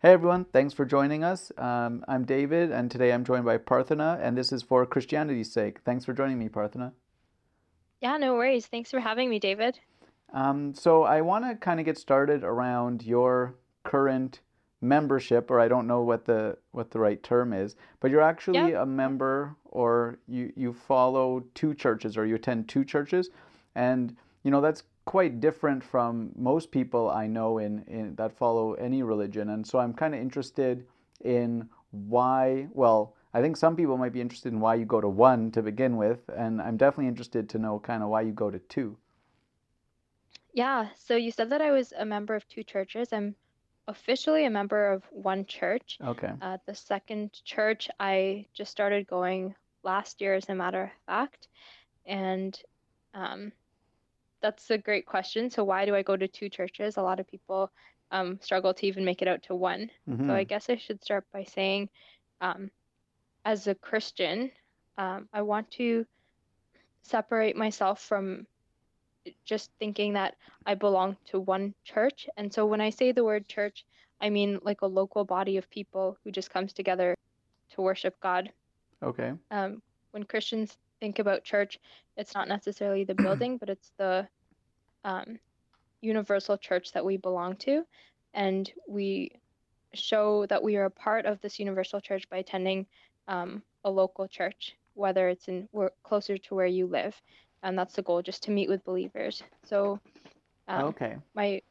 Hey everyone, thanks for joining us. Um, I'm David, and today I'm joined by Prarthana, and this is for Christianity's sake. Thanks for joining me, Prarthana. Yeah, no worries. Thanks for having me, David. Um, so I want to kind of get started around your current membership, or I don't know what the what the right term is, but you're actually Yeah. a member, or you you follow two churches, or you attend two churches, and you know that's quite different from most people I know in, in that follow any religion, and so I'm kind of interested in why. Well, I think some people might be interested in why you go to one to begin with, and I'm definitely interested to know kind of why you go to two. Yeah, so you said that I was a member of two churches. I'm officially a member of one church. Okay. Uh, the second church I just started going last year, as a matter of fact. And um, that's a great question. So why do I go to two churches? A lot of people um, struggle to even make it out to one. So I Mm-hmm. guess I should start by saying, um, as a Christian, um, I want to separate myself from just thinking that I belong to one church. And so when I say the word church, I mean like a local body of people who just comes together to worship God. Okay. Um, when Christians think about church, it's not necessarily the building, but it's the um, universal church that we belong to. And we show that we are a part of this universal church by attending um, a local church, whether it's in closer to where you live. And that's the goal, just to meet with believers. So, um, Okay. my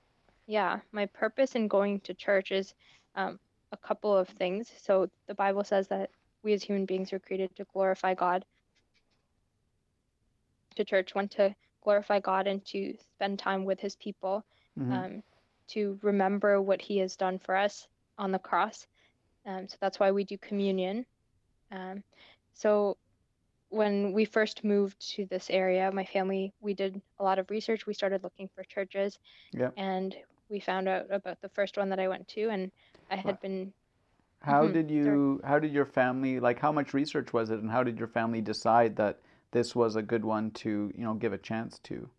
yeah, my purpose in going to church is um, a couple of things. So the Bible says that we as human beings were created to glorify God, to church, one to glorify God and to spend time with His people, Mm-hmm. um, to remember what He has done for us on the cross. Um, so that's why we do communion. Um, so when we first moved to this area, my family, we did a lot of research. We started looking for churches Yeah. and we found out about the first one that I went to, and I had been, How mhm, did you, how did your family, like how much research was it and how did your family decide that this was a good one to, you know, give a chance to?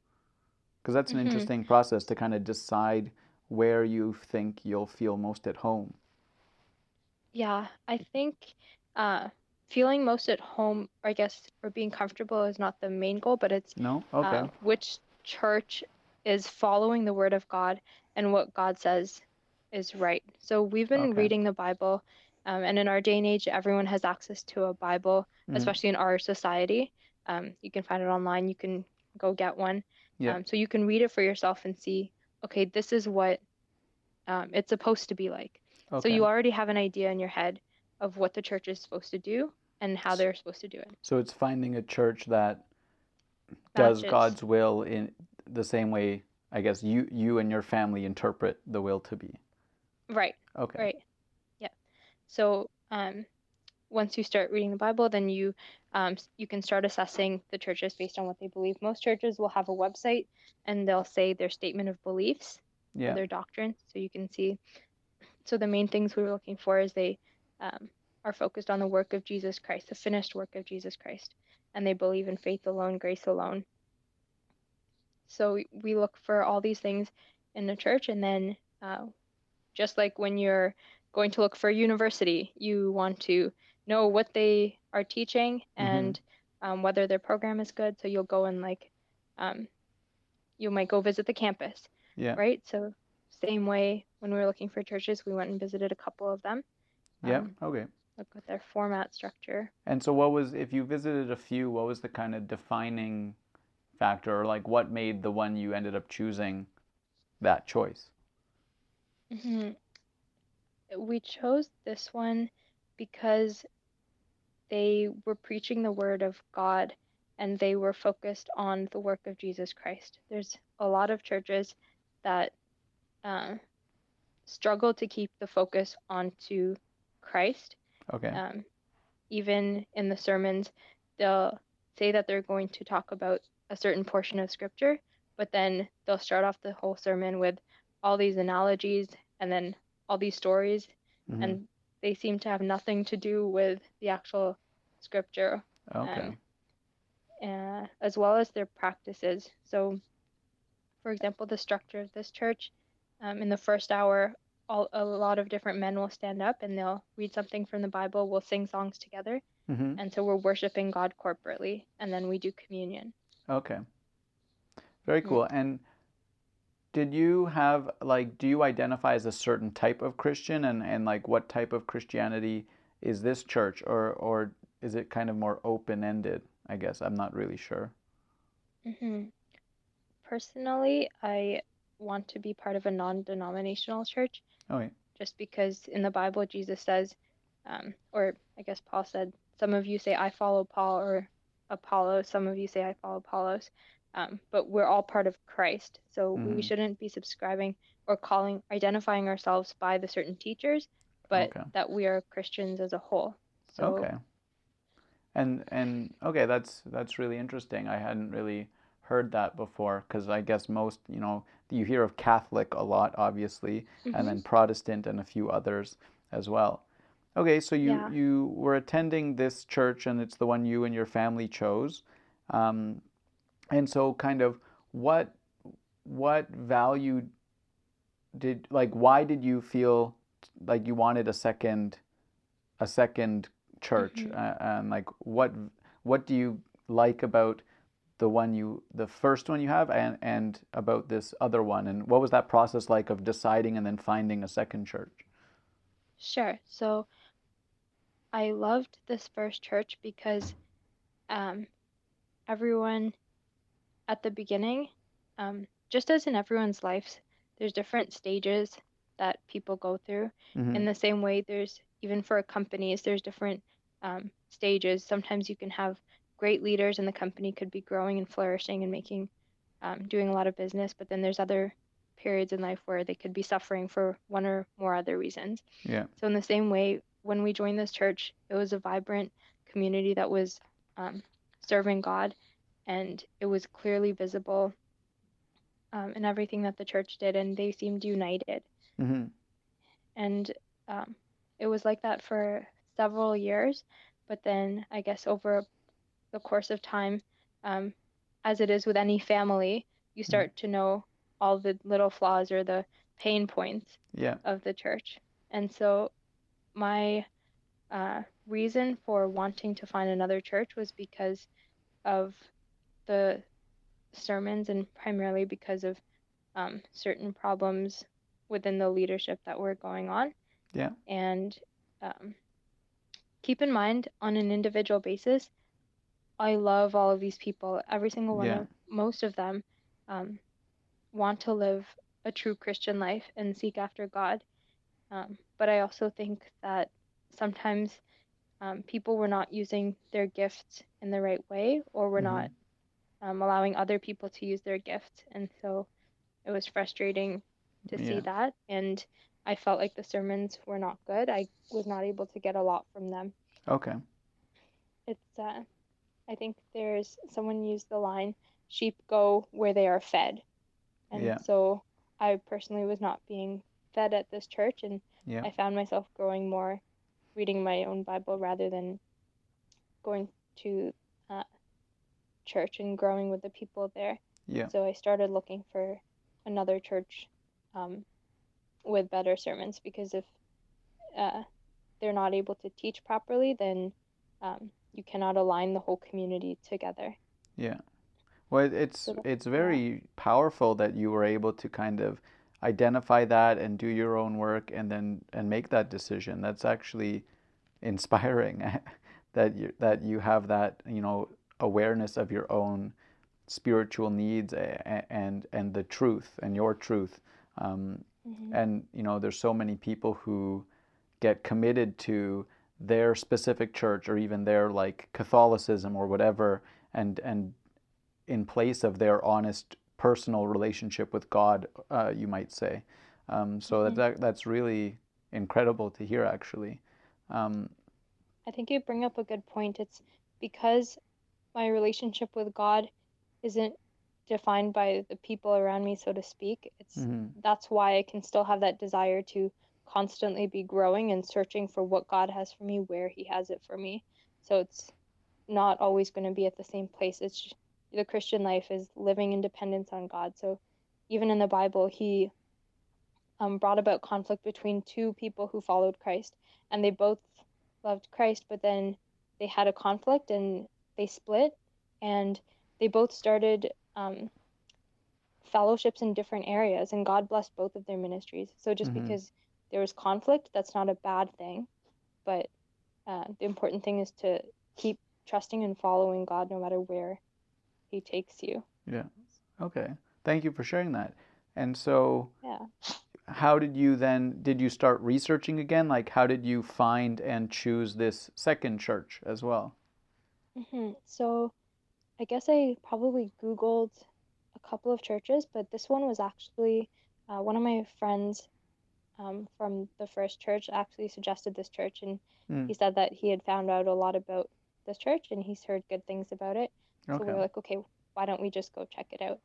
Because that's an hmm interesting process to kind of decide where you think you'll feel most at home. Yeah, I think uh, feeling most at home, I guess, or being comfortable is not the main goal, but it's No? uh, Okay. which church is following the word of God and what God says is right. So we've been Okay. reading the Bible, um, and in our day and age, everyone has access to a Bible, Mm-hmm. especially in our society. Um, you can find it online, you can go get one. Yeah. Um, so you can read it for yourself and see, okay, this is what um, it's supposed to be like. So you already have an idea in your head of what the church is supposed to do and how they're supposed to do it. So it's finding a church that does Matches. God's will in the same way, I guess you you and your family interpret the will to be. Right, Okay. right. Yeah. So um, once you start reading the Bible, then you um, you can start assessing the churches based on what they believe. Most churches will have a website and they'll say their statement of beliefs Yeah. their doctrine, so you can see. So the main things we were looking for is they um, are focused on the work of Jesus Christ, the finished work of Jesus Christ, and they believe in faith alone, grace alone. So we look for all these things in the church, and then uh, just like when you're going to look for a university, you want to know what they are teaching Mm-hmm. and um, whether their program is good. So you'll go and like, um, you might go visit the campus, Yeah. right? So same way when we were looking for churches, we went and visited a couple of them, Yeah. um, Okay. look at their format structure. And so what was, if you visited a few, what was the kind of defining factor or like what made the one you ended up choosing that choice? hmm We chose this one because they were preaching the word of God and they were focused on the work of Jesus Christ. There's a lot of churches that uh, struggle to keep the focus onto Christ. Okay. Um, even in the sermons, they'll say that they're going to talk about a certain portion of scripture, but then they'll start off the whole sermon with all these analogies and then all these stories, Mm-hmm. and they seem to have nothing to do with the actual scripture, Okay. um, uh, as well as their practices. So, for example, the structure of this church, um, in the first hour, all a lot of different men will stand up and they'll read something from the Bible. We'll sing songs together, hmm and so we're worshiping God corporately, and then we do communion. Okay. Very cool. And did you have like do you identify as a certain type of Christian and and like what type of Christianity is this church or or is it kind of more open-ended? I guess I'm not really sure. hmm Personally, I want to be part of a non-denominational church Okay. just because in the Bible Jesus says, um, or I guess Paul said, some of you say I follow Paul or Apollo, some of you say I follow Apollos, um, but we're all part of Christ, so we Mhm. shouldn't be subscribing or calling, identifying ourselves by the certain teachers, but Okay. that we are Christians as a whole. So Okay. And and okay, that's that's really interesting. I hadn't really heard that before because I guess most, you know, you hear of Catholic a lot, obviously, and mhm, then Protestant and a few others as well. Okay, so you yeah, you were attending this church and it's the one you and your family chose. Um, and so kind of what what value did like why did you feel like you wanted a second a second church? Mhm, uh, and like what what do you like about the one you the first one you have and and about this other one? And what was that process like of deciding and then finding a second church? Sure. So I loved this first church because um, everyone at the beginning, um, just as in everyone's lives, there's different stages that people go through. mm-hmm. In the same way, there's even for companies, there's different um, stages. Sometimes you can have great leaders, and the company could be growing and flourishing and making, um, doing a lot of business. But then there's other periods in life where they could be suffering for one or more other reasons. yeah So in the same way, when we joined this church, it was a vibrant community that was um, serving God, and it was clearly visible um, in everything that the church did, and they seemed united. mm-hmm. And um, it was like that for several years, but then I guess over the course of time, um, as it is with any family, you start to know all the little flaws or the pain points yeah of the church. And so my uh, reason for wanting to find another church was because of the sermons and primarily because of um, certain problems within the leadership that were going on. yeah And um, keep in mind, on an individual basis, I love all of these people. Every single one Yeah. of most of them um, want to live a true Christian life and seek after God. Um, but I also think that sometimes um, people were not using their gifts in the right way, or were Mhm. not um, allowing other people to use their gifts, and so it was frustrating to see that. And I felt like the sermons were not good. I was not able to get a lot from them. okay It's uh, I think there's someone used the line, "Sheep go where they are fed," and Yeah. so I personally was not being fed at this church, and yeah I found myself growing more reading my own Bible rather than going to church and growing with the people there. yeah So I started looking for another church um, with better sermons because if uh, they're not able to teach properly, then um, you cannot align the whole community together. Yeah. Well, it's So, it's very powerful that you were able to kind of identify that and do your own work and then and make that decision. That's actually inspiring that you that you have that, you know, awareness of your own spiritual needs a- a- and and the truth and your truth. Um, Mhm. and you know, there's so many people who get committed to their specific church or even their like Catholicism or whatever, and and in place of their honest personal relationship with God, uh, you might say. Um, so Mhm. that that's really incredible to hear, actually. Um, I think you bring up a good point. It's because my relationship with God isn't defined by the people around me, so to speak. It's mhm, that's why I can still have that desire to constantly be growing and searching for what God has for me, where He has it for me. So it's not always going to be at the same place. It's just, the Christian life is living in dependence on God. So even in the Bible, He um, brought about conflict between two people who followed Christ, and they both loved Christ, but then they had a conflict and they split, and they both started um, fellowships in different areas, and God blessed both of their ministries. So just Mhm. because there was conflict, that's not a bad thing, but uh, the important thing is to keep trusting and following God no matter where He takes you. Yeah. Okay. Thank you for sharing that. And so, Yeah. how did you then, did you start researching again? Like, how did you find and choose this second church as well? Hmm So I guess I probably Googled a couple of churches, but this one was actually uh, one of my friends um, from the first church actually suggested this church, and Mm. he said that he had found out a lot about this church and he's heard good things about it. So we Okay. were like, okay, why don't we just go check it out?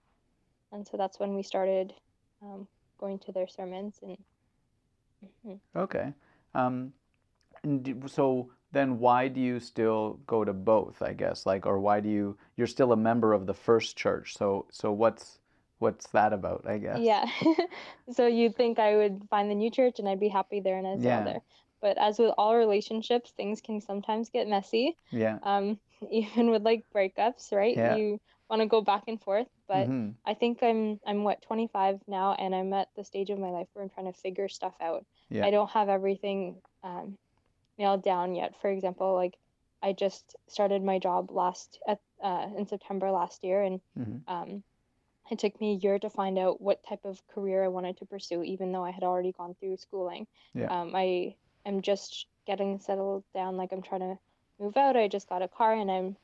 And so that's when we started um, going to their sermons and. Mhm. Okay. Um, and so then why do you still go to both, I guess? Like, or why do you, you're still a member of the first church. So, so what's, what's that about, I guess? Yeah. So you'd think I would find the new church and I'd be happy there and I'd settle Yeah. there. But as with all relationships, things can sometimes get messy. Yeah. Um, even with like breakups, right? Yeah. You want to go back and forth. But hmm I think I'm I'm what 25 now and I'm at the stage of my life where I'm trying to figure stuff out. Yeah. I don't have everything um, nailed down yet. For example, like I just started my job last at uh, in September last year and hmm um, it took me a year to find out what type of career I wanted to pursue, even though I had already gone through schooling. Yeah. Um, I am just getting settled down, like I'm trying to move out. I just got a car and I'm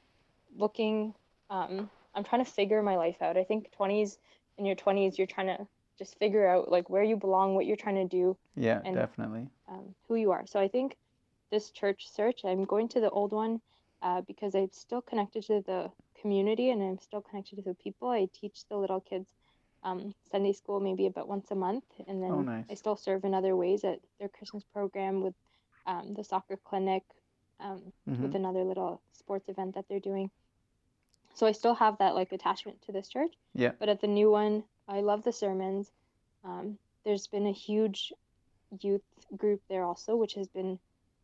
looking, um, I'm trying to figure my life out. I think 20s, in your 20s, you're trying to just figure out like where you belong, what you're trying to do, Yeah, And- definitely. um, who you are. So I think this church search, I'm going to the old one uh, because I'm still connected to the community and I'm still connected to the people. I teach the little kids um, Sunday school maybe about once a month, and then Oh, nice. I still serve in other ways at their Christmas program with um, the soccer clinic, um, hmm with another little sports event that they're doing. So I still have that like attachment to this church. Yeah. But at the new one, I love the sermons. Um, there's been a huge youth group there also, which has been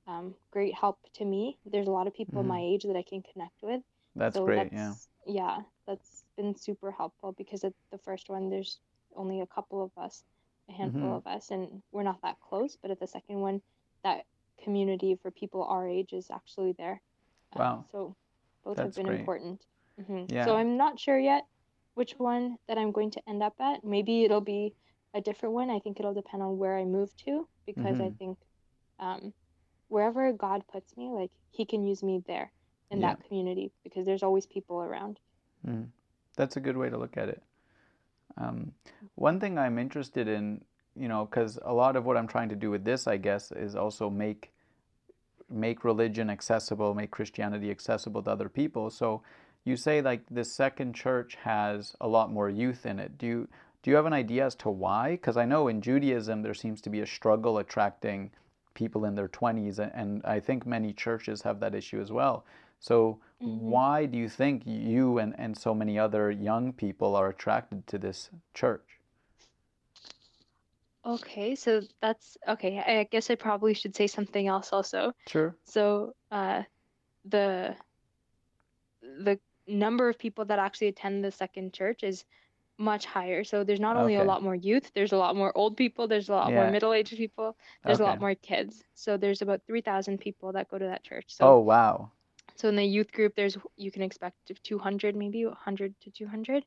um, great help to me. There's a lot of people Mhm. my age that I can connect with. That's so great. Yeah. that's yeah, that's been super helpful because at the first one there's only a couple of us, a handful Mhm. of us, and we're not that close. But at the second one, that community for people our age is actually there. Um, Wow. so both That's have been great. important. hmm Yeah. So I'm not sure yet which one that I'm going to end up at. Maybe it'll be a different one. I think it'll depend on where I move to because I Mhm. think um, wherever God puts me, like He can use me there in Yeah. that community because there's always people around. Mm. That's a good way to look at it. Um, one thing I'm interested in, you know, because a lot of what I'm trying to do with this, I guess, is also make make religion accessible, make Christianity accessible to other people. So you say like the second church has a lot more youth in it. Do you do you have an idea as to why? Because I know in Judaism there seems to be a struggle attracting people in their 20s, and I think many churches have that issue as well. So Mhm. why do you think you and, and so many other young people are attracted to this church? Okay, so that's okay. I guess I probably should say something else also. Sure. So, uh, the the number of people that actually attend the second church is much higher. So there's not only a lot more youth, there's a lot more old people, there's a lot more middle-aged people, there's a lot more kids. So there's about 3,000 people that go to that church. So, oh, wow. so in the youth group, there's you can expect 200 maybe 100 to 200.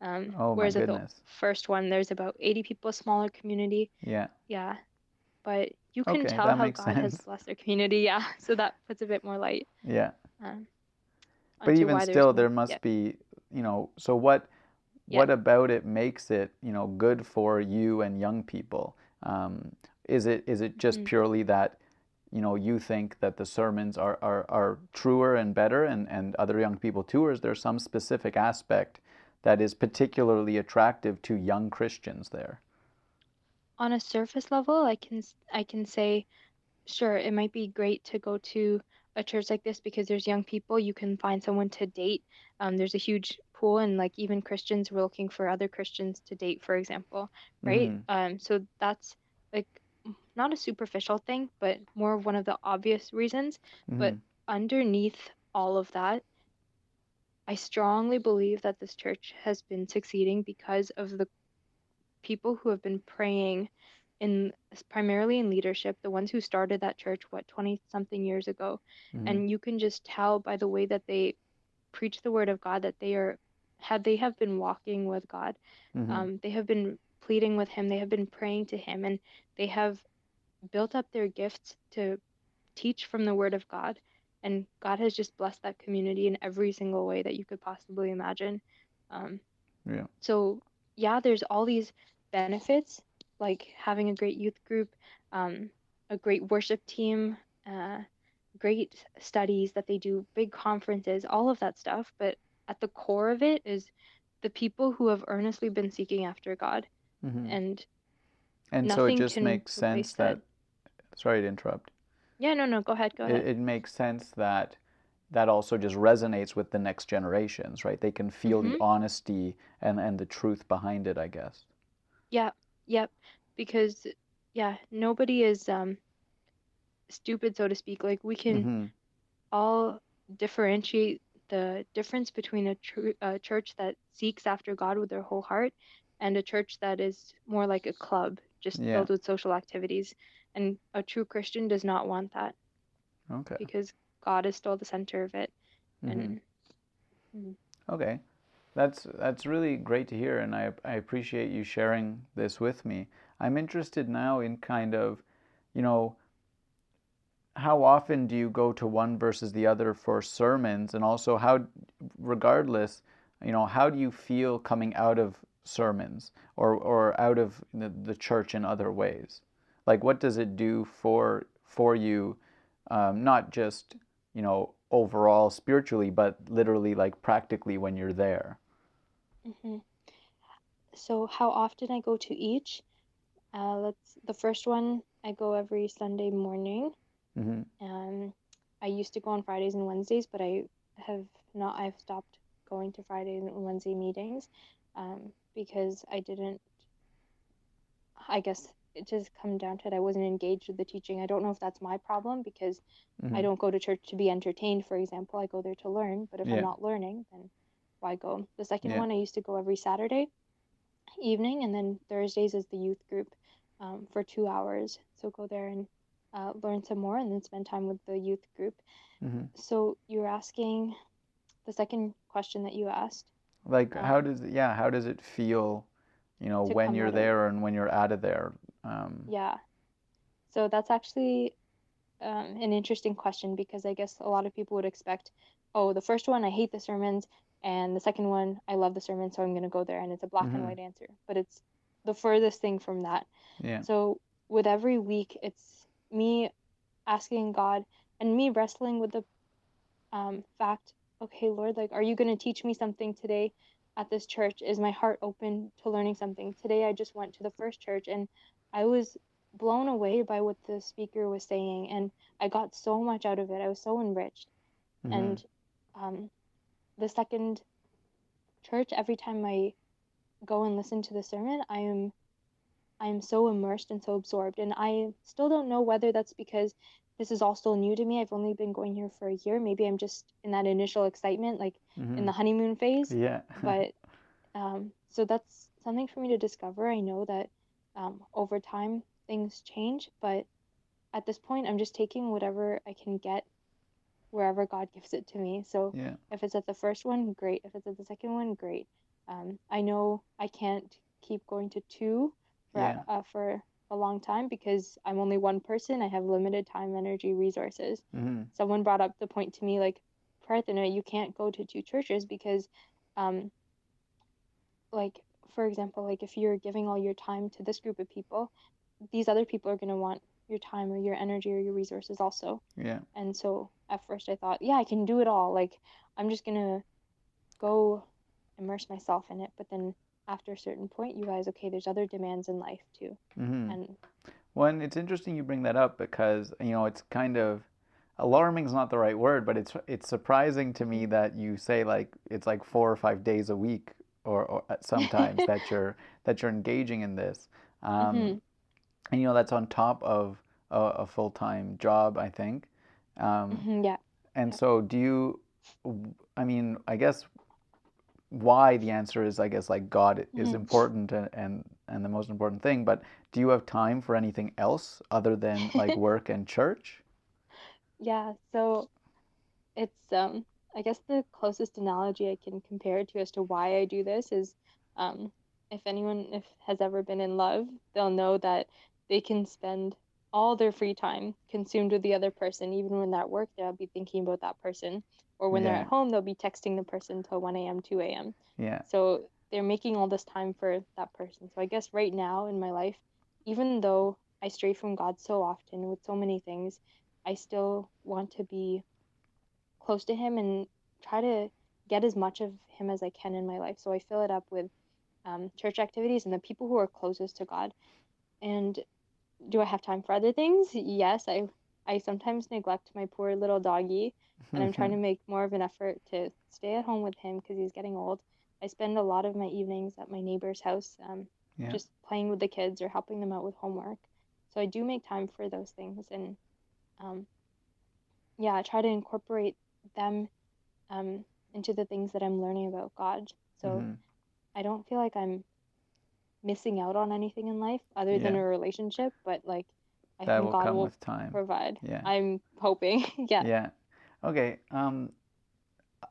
Um, Oh, my whereas at the first one, there's about 80 people, smaller community. Yeah. Yeah. But you can Okay, tell how God has blessed their community. Yeah. So that puts a bit more light Yeah. um, But even still, more- there must yeah. be, you know, so what Yeah. what about it makes it, you know, good for you and young people? Um, is it is it just Mhm. purely that, you know, you think that the sermons are, are, are truer and better and, and other young people too, or is there some specific aspect that is particularly attractive to young Christians there? on a surface level, I can I can say, sure, it might be great to go to a church like this because there's young people. You can find someone to date. Um, there's a huge pool and like even Christians were looking for other Christians to date, for example, right? Mhm. Um, so that's like not a superficial thing, but more of one of the obvious reasons. But Mhm. underneath all of that, I strongly believe that this church has been succeeding because of the people who have been praying in primarily in leadership, the ones who started that church, what, 20 something years ago. Mhm. And you can just tell by the way that they preach the word of God that they are had they have been walking with God. Mhm. Um, they have been pleading with him, they have been praying to him, and they have built up their gifts to teach from the word of God. And God has just blessed that community in every single way that you could possibly imagine. Um, Yeah. so yeah, there's all these benefits, like having a great youth group, um, a great worship team, uh, great studies that they do, big conferences, all of that stuff. But at the core of it is the people who have earnestly been seeking after God, Mhm. and And so it just makes sense that, sorry to interrupt. Yeah, no, no, go ahead, go ahead. it makes sense that that also just resonates with the next generations, right? They can feel the Mhm. honesty and and the truth behind it, I guess. Yeah, yep. Because yeah, nobody is um stupid, so to speak. Like we can Mhm. all differentiate the difference between a, tr- a church that seeks after God with their whole heart and a church that is more like a club, just Yeah. filled with social activities. And a true Christian does not want that Okay. because God is still the center of it. Mhm. And Okay. That's that's really great to hear, and I I appreciate you sharing this with me. I'm interested now in kind of, you know, how often do you go to one versus the other for sermons, and also how, regardless, you know, how do you feel coming out of sermons or or out of the, the church in other ways? Like, what does it do for for you, um, not just you know overall spiritually, but literally like practically when you're there? hmm so how often I go to each? Uh, let's the first one I go every Sunday morning. Hmm Um, I used to go on Fridays and Wednesdays, but I have not. I've stopped going to Friday and Wednesday meetings um, because I didn't. I guess it just come down to it. I wasn't engaged with the teaching. I don't know if that's my problem because I hmm don't go to church to be entertained, for example. I go there to learn, but if I'm not learning, then why go? The second Yeah. one, I used to go every Saturday evening, and then Thursdays is the youth group um, for two hours. So go there and uh, learn some more, and then spend time with the youth group. hmm So you're asking the second question that you asked Like, how um, does it, yeah, how does it feel, you know, when you're there and when you're out of there? Um, yeah. So that's actually um, an interesting question because I guess a lot of people would expect, oh, the first one I hate the sermons, and the second one I love the sermons, so I'm gonna go there, and it's a black and hmm white answer. But it's the furthest thing from that. Yeah. So with every week, it's me asking God and me wrestling with the um, fact, okay, Lord, like, are you going to teach me something today at this church? Is my heart open to learning something? Today, I just went to the first church and I was blown away by what the speaker was saying, and I got so much out of it. I was so enriched. hmm And um, the second church, every time I go and listen to the sermon, I am I am so immersed and so absorbed. And I still don't know whether that's because this is all still new to me. I've only been going here for a year. Maybe I'm just in that initial excitement, like in hmm the honeymoon phase. Yeah. But um, so that's something for me to discover. I know that um, over time things change, but at this point, I'm just taking whatever I can get wherever God gives it to me. So Yeah. if it's at the first one, great. If it's at the second one, great. Um, I know I can't keep going to two for Yeah. uh, for a long time because I'm only one person. I have limited time, energy, resources. hmm Someone brought up the point to me like, Prarthana, you can't go to two churches because, um, like for example, like if you're giving all your time to this group of people, these other people are going to want your time or your energy or your resources also. Yeah. And so at first I thought, yeah, I can do it all. Like I'm just gonna go immerse myself in it. But then after a certain point, you guys, okay, there's other demands in life too. hmm And Well, and it's interesting you bring that up because, you know, it's kind of, alarming is not the right word, but it's it's surprising to me that you say like it's like four or five days a week or, or sometimes that you're that you're engaging in this. Um, hmm and you know that's on top of a, a full-time job i think um, hmm Yeah. and so do you i mean i guess why the answer is i guess like god is Mhm. important and, and and the most important thing but do you have time for anything else other than like work and church Yeah. So it's um I guess the closest analogy I can compare to as to why I do this is um if anyone if has ever been in love, they'll know that they can spend all their free time consumed with the other person, even when they're work, they'll be thinking about that person. Or when they're at home, they'll be texting the person till 1 a.m., 2 a.m. yeah So they're making all this time for that person. So I guess right now in my life, even though I stray from God so often with so many things, I still want to be close to Him and try to get as much of Him as I can in my life. So I fill it up with um, church activities and the people who are closest to God. And do I have time for other things? Yes, I I sometimes neglect my poor little doggy and I'm trying to make more of an effort to stay at home with him because he's getting old. I spend a lot of my evenings at my neighbor's house, um, yeah just playing with the kids or helping them out with homework. So I do make time for those things, and um, yeah, I try to incorporate them um, into the things that I'm learning about God. So Mhm. I don't feel like I'm missing out on anything in life other than a relationship, but like I that will God come will with time provide. yeah I'm hoping. yeah. Yeah. Okay. Um,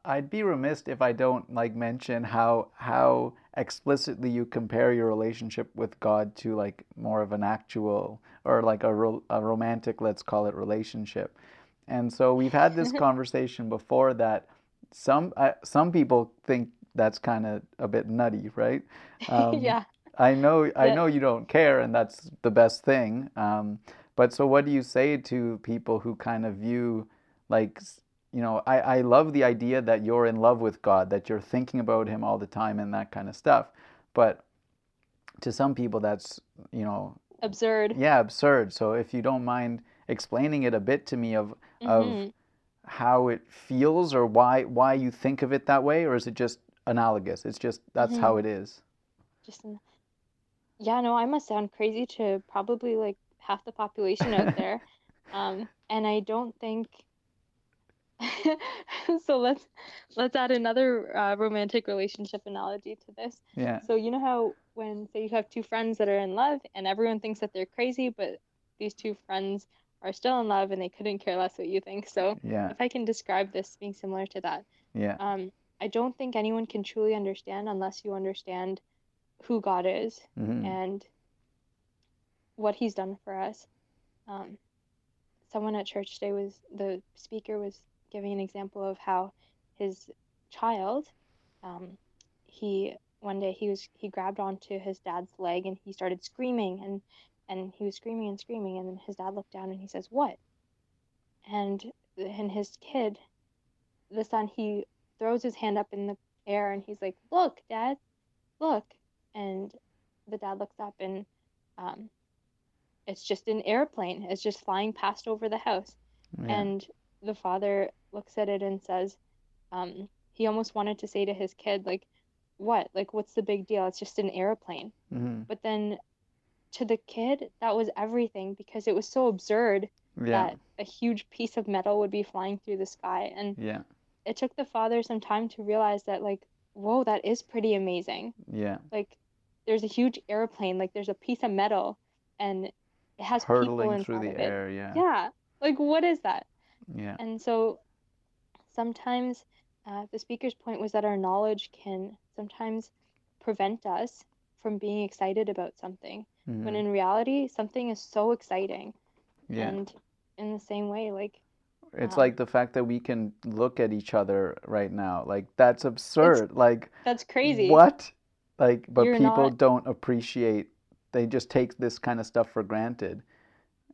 I'd be remiss if I don't like mention how how explicitly you compare your relationship with God to like more of an actual or like a, ro- a romantic, let's call it relationship. And so we've had this conversation before that some uh, some people think that's kind of a bit nutty, right? Um, yeah. I know I know you don't care, and that's the best thing. Um, but so what do you say to people who kind of view like you know, I, I love the idea that you're in love with God, that you're thinking about him all the time and that kind of stuff. But to some people that's, you know, Absurd. yeah, absurd. So if you don't mind explaining it a bit to me of of Mhm. how it feels or why why you think of it that way, or is it just analogous? It's just that's Mhm. how it is. Just an, yeah, no, I must sound crazy to probably like half the population out there. Um, and I don't think so let's let's add another uh, romantic relationship analogy to this. Yeah. So you know how when say you have two friends that are in love and everyone thinks that they're crazy, but these two friends are still in love and they couldn't care less what you think. So Yeah. if I can describe this being similar to that, Yeah. um, I don't think anyone can truly understand unless you understand who God is hmm and what He's done for us. Um, someone at church today was the speaker was giving an example of how his child, um, he one day he was he grabbed onto his dad's leg and he started screaming and and he was screaming and screaming and then his dad looked down and he says what? And and his kid the son he throws his hand up in the air and he's like look dad look and the dad looks up and um, it's just an airplane it's just flying past over the house Yeah. and the father looks at it and says um, he almost wanted to say to his kid like what like what's the big deal it's just an airplane hmm but then to the kid that was everything because it was so absurd Yeah. that a huge piece of metal would be flying through the sky and Yeah. it took the father some time to realize that like whoa that is pretty amazing Yeah. like there's a huge airplane like there's a piece of metal and it has people Hurtling through inside the of it air. Yeah. yeah like what is that Yeah. and so sometimes uh, the speaker's point was that our knowledge can sometimes prevent us from being excited about something when Mhm. in reality something is so exciting Yeah. and in the same way like It's um, like the fact that we can look at each other right now. Like that's absurd. Like that's crazy what? Like but You're people not- don't appreciate they just take this kind of stuff for granted.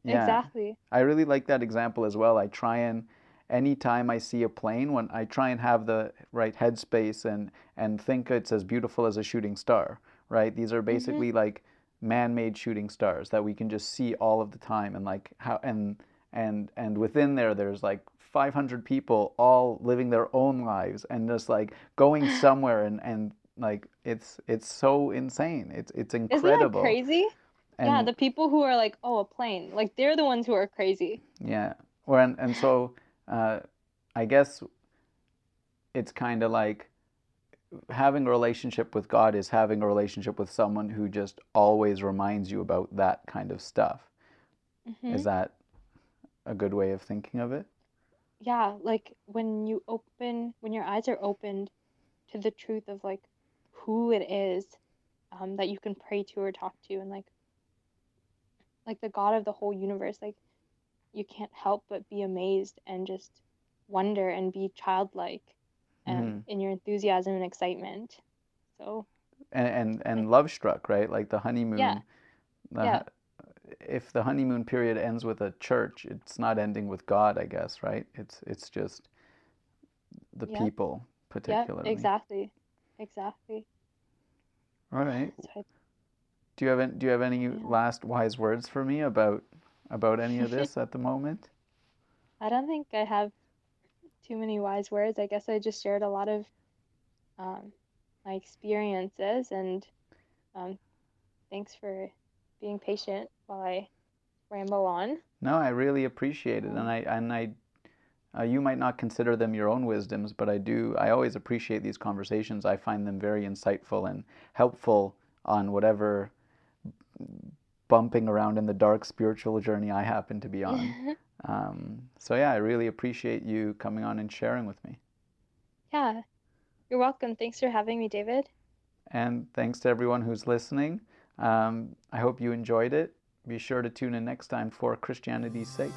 Yeah. exactly I really like that example as well. I try and anytime I see a plane when I try and have the right headspace and and think it's as beautiful as a shooting star, right? These are mm-hmm. basically like man-made shooting stars that we can just see all of the time and like how and and and within there there's like 500 people all living their own lives and just like going somewhere and and like it's it's so insane. It's it's Isn't that incredible. crazy? Yeah, the people who are like, oh, a plane, like they're the ones who are crazy. yeah. Or and, and so uh i guess it's kind of like having a relationship with god is having a relationship with someone who just always reminds you about that kind of stuff. Hmm is that a good way of thinking of it? Yeah, like when you open, when your eyes are opened to the truth of like who it is um, that you can pray to or talk to, and like like the God of the whole universe, like you can't help but be amazed and just wonder and be childlike um, Mhm. in your enthusiasm and excitement. So and and, and love struck right like the honeymoon yeah, the, yeah, if the honeymoon period ends with a church, it's not ending with God, I guess, right? It's it's just the yep, people particularly. exactly, exactly. All right. So Do you have any, do you have any yeah. last wise words for me about about any of this at the moment? I don't think I have too many wise words. I guess I just shared a lot of um, my experiences, and um, thanks for being patient while I ramble on. No, I really appreciate it, and Um, I and I uh, you might not consider them your own wisdoms, but I do. I always appreciate these conversations. I find them very insightful and helpful on whatever bumping around in the dark spiritual journey I happen to be on. Um, so yeah, I really appreciate you coming on and sharing with me. Yeah, you're welcome. Thanks for having me, David. And thanks to everyone who's listening. Um, I hope you enjoyed it. Be sure to tune in next time for Christianity's sake.